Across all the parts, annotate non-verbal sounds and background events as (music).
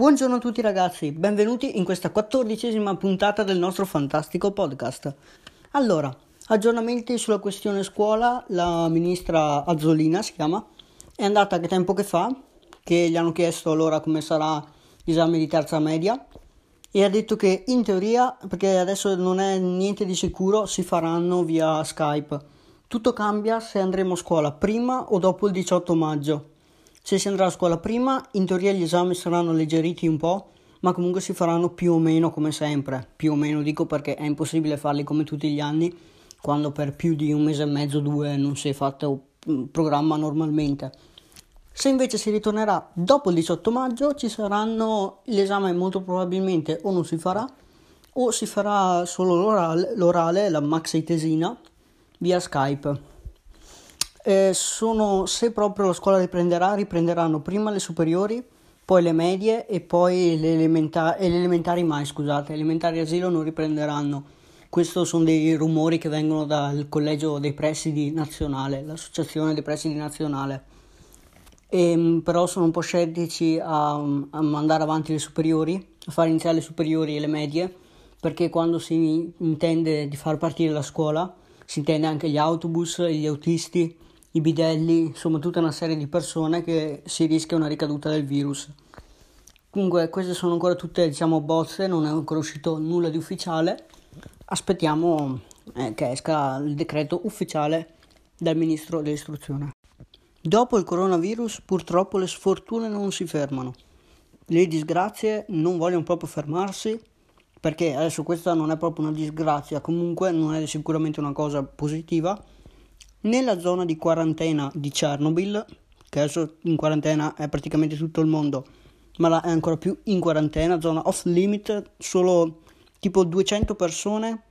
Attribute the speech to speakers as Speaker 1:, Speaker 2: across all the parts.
Speaker 1: Buongiorno a tutti ragazzi, benvenuti in questa quattordicesima puntata del nostro fantastico podcast. Allora, aggiornamenti sulla questione scuola, la ministra Azzolina si chiama, è andata che tempo che fa, che gli hanno chiesto allora come sarà l'esame di terza media e ha detto che in teoria, perché adesso non è niente di sicuro, si faranno via Skype. Tutto cambia se andremo a scuola prima o dopo il 18 maggio. Se si andrà a scuola prima, in teoria gli esami saranno alleggeriti un po', ma comunque si faranno più o meno come sempre. Più o meno dico perché è impossibile farli come tutti gli anni, quando per più di un mese e mezzo, due, non si è fatto un programma normalmente. Se invece si ritornerà dopo il 18 maggio, ci saranno l'esame molto probabilmente o non si farà, o si farà solo l'orale, l'orale la maxi tesina, via Skype. Eh, sono, se proprio la scuola riprenderà, riprenderanno prima le superiori, poi le medie e poi le, elementa- le elementari mai, scusate, elementari asilo non riprenderanno. Questi sono dei rumori che vengono dal collegio dei presidi nazionale, l'associazione dei presidi nazionale. E, ehm, però sono un po' scettici a, a mandare avanti le superiori, a fare iniziare le superiori e le medie, perché quando si intende di far partire la scuola si intende anche gli autobus, gli autisti, i bidelli, insomma tutta una serie di persone che si rischia una ricaduta del virus. Comunque queste sono ancora tutte diciamo bozze, non è ancora uscito nulla di ufficiale. Aspettiamo eh, che esca il decreto ufficiale dal ministro dell'istruzione. Dopo il coronavirus purtroppo le sfortune non si fermano. Le disgrazie non vogliono proprio fermarsi perché adesso questa non è proprio una disgrazia, comunque non è sicuramente una cosa positiva nella zona di quarantena di Chernobyl, che adesso in quarantena è praticamente tutto il mondo, ma è ancora più in quarantena, zona off limit, solo tipo 200 persone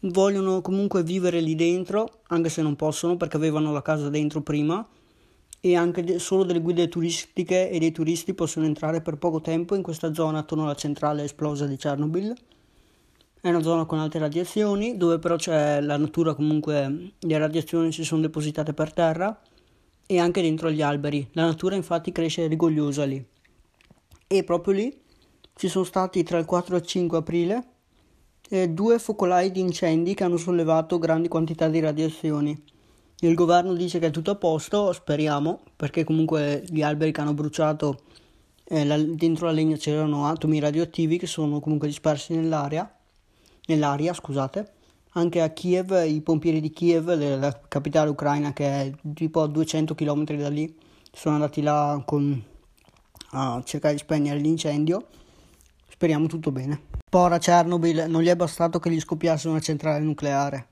Speaker 1: vogliono comunque vivere lì dentro, anche se non possono perché avevano la casa dentro prima e anche de- solo delle guide turistiche e dei turisti possono entrare per poco tempo in questa zona attorno alla centrale esplosa di Chernobyl è una zona con alte radiazioni, dove però c'è la natura comunque, le radiazioni si sono depositate per terra e anche dentro gli alberi. La natura infatti cresce rigogliosa lì. E proprio lì ci sono stati tra il 4 e il 5 aprile eh, due focolai di incendi che hanno sollevato grandi quantità di radiazioni. Il governo dice che è tutto a posto, speriamo, perché comunque gli alberi che hanno bruciato eh, la, dentro la legna c'erano atomi radioattivi che sono comunque dispersi nell'aria nell'aria, scusate. Anche a Kiev, i pompieri di Kiev, la capitale ucraina che è tipo a 200 km da lì, sono andati là con, a cercare di spegnere l'incendio. Speriamo tutto bene. Pora Chernobyl non gli è bastato che gli scoppiasse una centrale nucleare.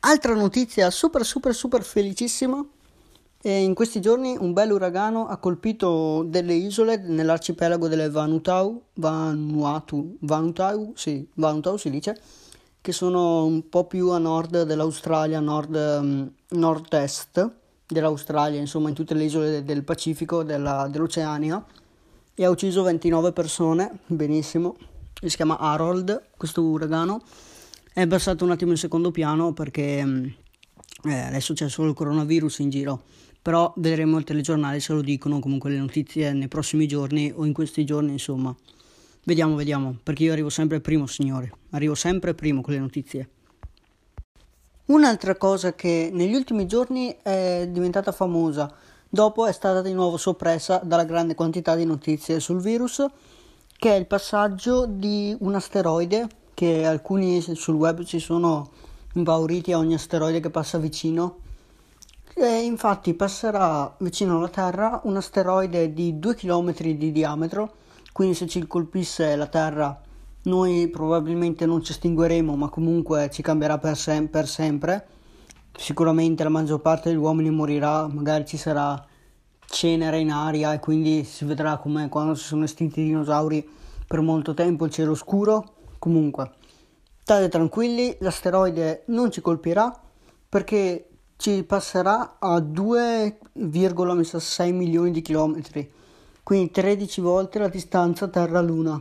Speaker 1: Altra notizia super super super felicissima. E in questi giorni un bel uragano ha colpito delle isole nell'arcipelago delle Vanuatu, Vanuatu, Vanuatu, sì, Vanuatu si dice, che sono un po' più a nord dell'Australia, nord, um, nord-est dell'Australia, insomma in tutte le isole del Pacifico, della, dell'Oceania, e ha ucciso 29 persone, benissimo, si chiama Harold, questo uragano, è passato un attimo in secondo piano perché mm, eh, adesso c'è solo il coronavirus in giro però vedremo il telegiornale se lo dicono comunque le notizie nei prossimi giorni o in questi giorni insomma. Vediamo vediamo perché io arrivo sempre primo signore arrivo sempre primo con le notizie. Un'altra cosa che negli ultimi giorni è diventata famosa. Dopo è stata di nuovo soppressa dalla grande quantità di notizie sul virus che è il passaggio di un asteroide che alcuni sul web si sono impauriti a ogni asteroide che passa vicino e infatti passerà vicino alla Terra un asteroide di 2 km di diametro, quindi se ci colpisse la Terra noi probabilmente non ci estingueremo, ma comunque ci cambierà per, sem- per sempre. Sicuramente la maggior parte degli uomini morirà, magari ci sarà cenere in aria e quindi si vedrà come quando si sono estinti i dinosauri per molto tempo il cielo scuro. Comunque, state tranquilli, l'asteroide non ci colpirà perché ci passerà a 2,6 milioni di chilometri, quindi 13 volte la distanza Terra-Luna.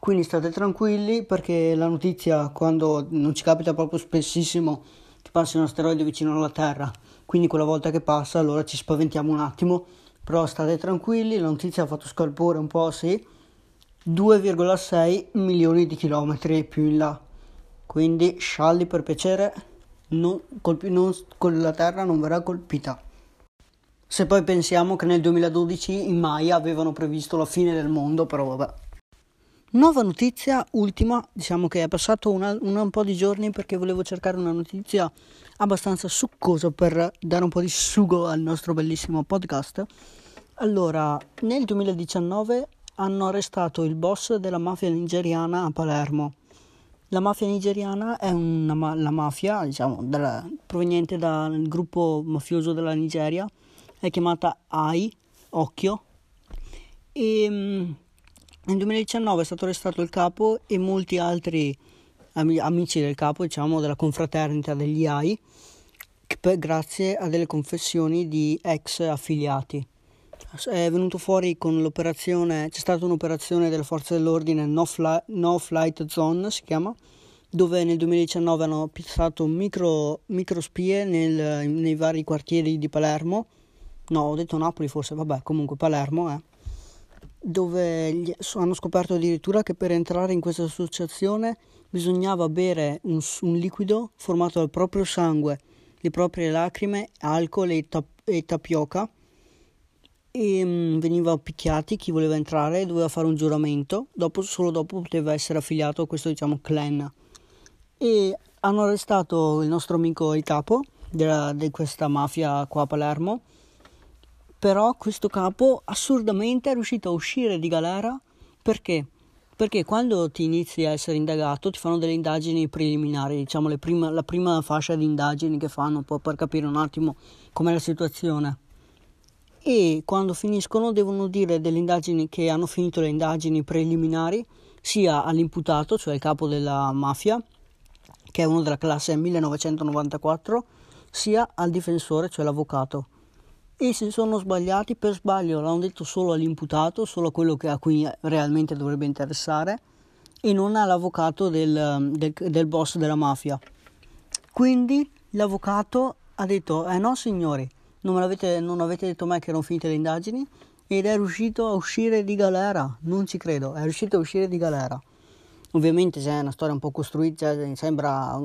Speaker 1: Quindi state tranquilli perché la notizia quando non ci capita proprio spessissimo ti passa un asteroide vicino alla Terra, quindi quella volta che passa allora ci spaventiamo un attimo, però state tranquilli, la notizia ha fatto scalpore un po' sì, 2,6 milioni di chilometri più in là. Quindi scialli per piacere, non, colpi, non, con la Terra non verrà colpita. Se poi pensiamo che nel 2012 i Maya avevano previsto la fine del mondo, però vabbè. Nuova notizia, ultima, diciamo che è passato una, una, un po' di giorni perché volevo cercare una notizia abbastanza succosa per dare un po' di sugo al nostro bellissimo podcast. Allora, nel 2019 hanno arrestato il boss della mafia nigeriana a Palermo. La mafia nigeriana è una, la mafia, diciamo, della, proveniente dal gruppo mafioso della Nigeria, è chiamata AI, Occhio, e mm, nel 2019 è stato arrestato il capo e molti altri amici del capo, diciamo, della confraternita degli AI, grazie a delle confessioni di ex affiliati. È venuto fuori con l'operazione, c'è stata un'operazione delle forze dell'ordine No, Fly, no Flight Zone, si chiama, dove nel 2019 hanno piazzato micro, micro spie nel, nei vari quartieri di Palermo. No, ho detto Napoli forse, vabbè, comunque Palermo, eh dove hanno scoperto addirittura che per entrare in questa associazione bisognava bere un, un liquido formato dal proprio sangue, le proprie lacrime, alcol e, tap- e tapioca e mh, mm, veniva picchiati chi voleva entrare doveva fare un giuramento dopo, solo dopo poteva essere affiliato a questo diciamo clan e hanno arrestato il nostro amico il capo della, di questa mafia qua a Palermo però questo capo assurdamente è riuscito a uscire di galera perché? Perché quando ti inizi a essere indagato ti fanno delle indagini preliminari, diciamo prima, la prima fascia di indagini che fanno per capire un attimo com'è la situazione. E quando finiscono devono dire delle indagini che hanno finito le indagini preliminari sia all'imputato, cioè il capo della mafia, che è uno della classe 1994, sia al difensore, cioè l'avvocato e si sono sbagliati per sbaglio, l'hanno detto solo all'imputato, solo a quello a cui realmente dovrebbe interessare e non all'avvocato del, del, del boss della mafia. Quindi l'avvocato ha detto, eh no signori, non, avete, non avete detto mai che erano finite le indagini? Ed è riuscito a uscire di galera, non ci credo, è riuscito a uscire di galera. Ovviamente c'è una storia un po' costruita, sembra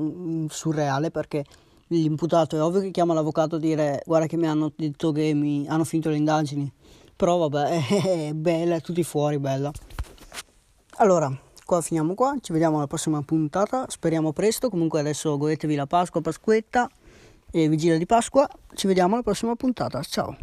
Speaker 1: surreale perché l'imputato è ovvio che chiama l'avvocato a dire guarda che mi hanno detto che mi hanno finito le indagini. Però vabbè (laughs) è bella tutti fuori bella. Allora qua finiamo qua ci vediamo alla prossima puntata speriamo presto. Comunque adesso godetevi la Pasqua Pasquetta e vigilia di Pasqua. Ci vediamo alla prossima puntata. Ciao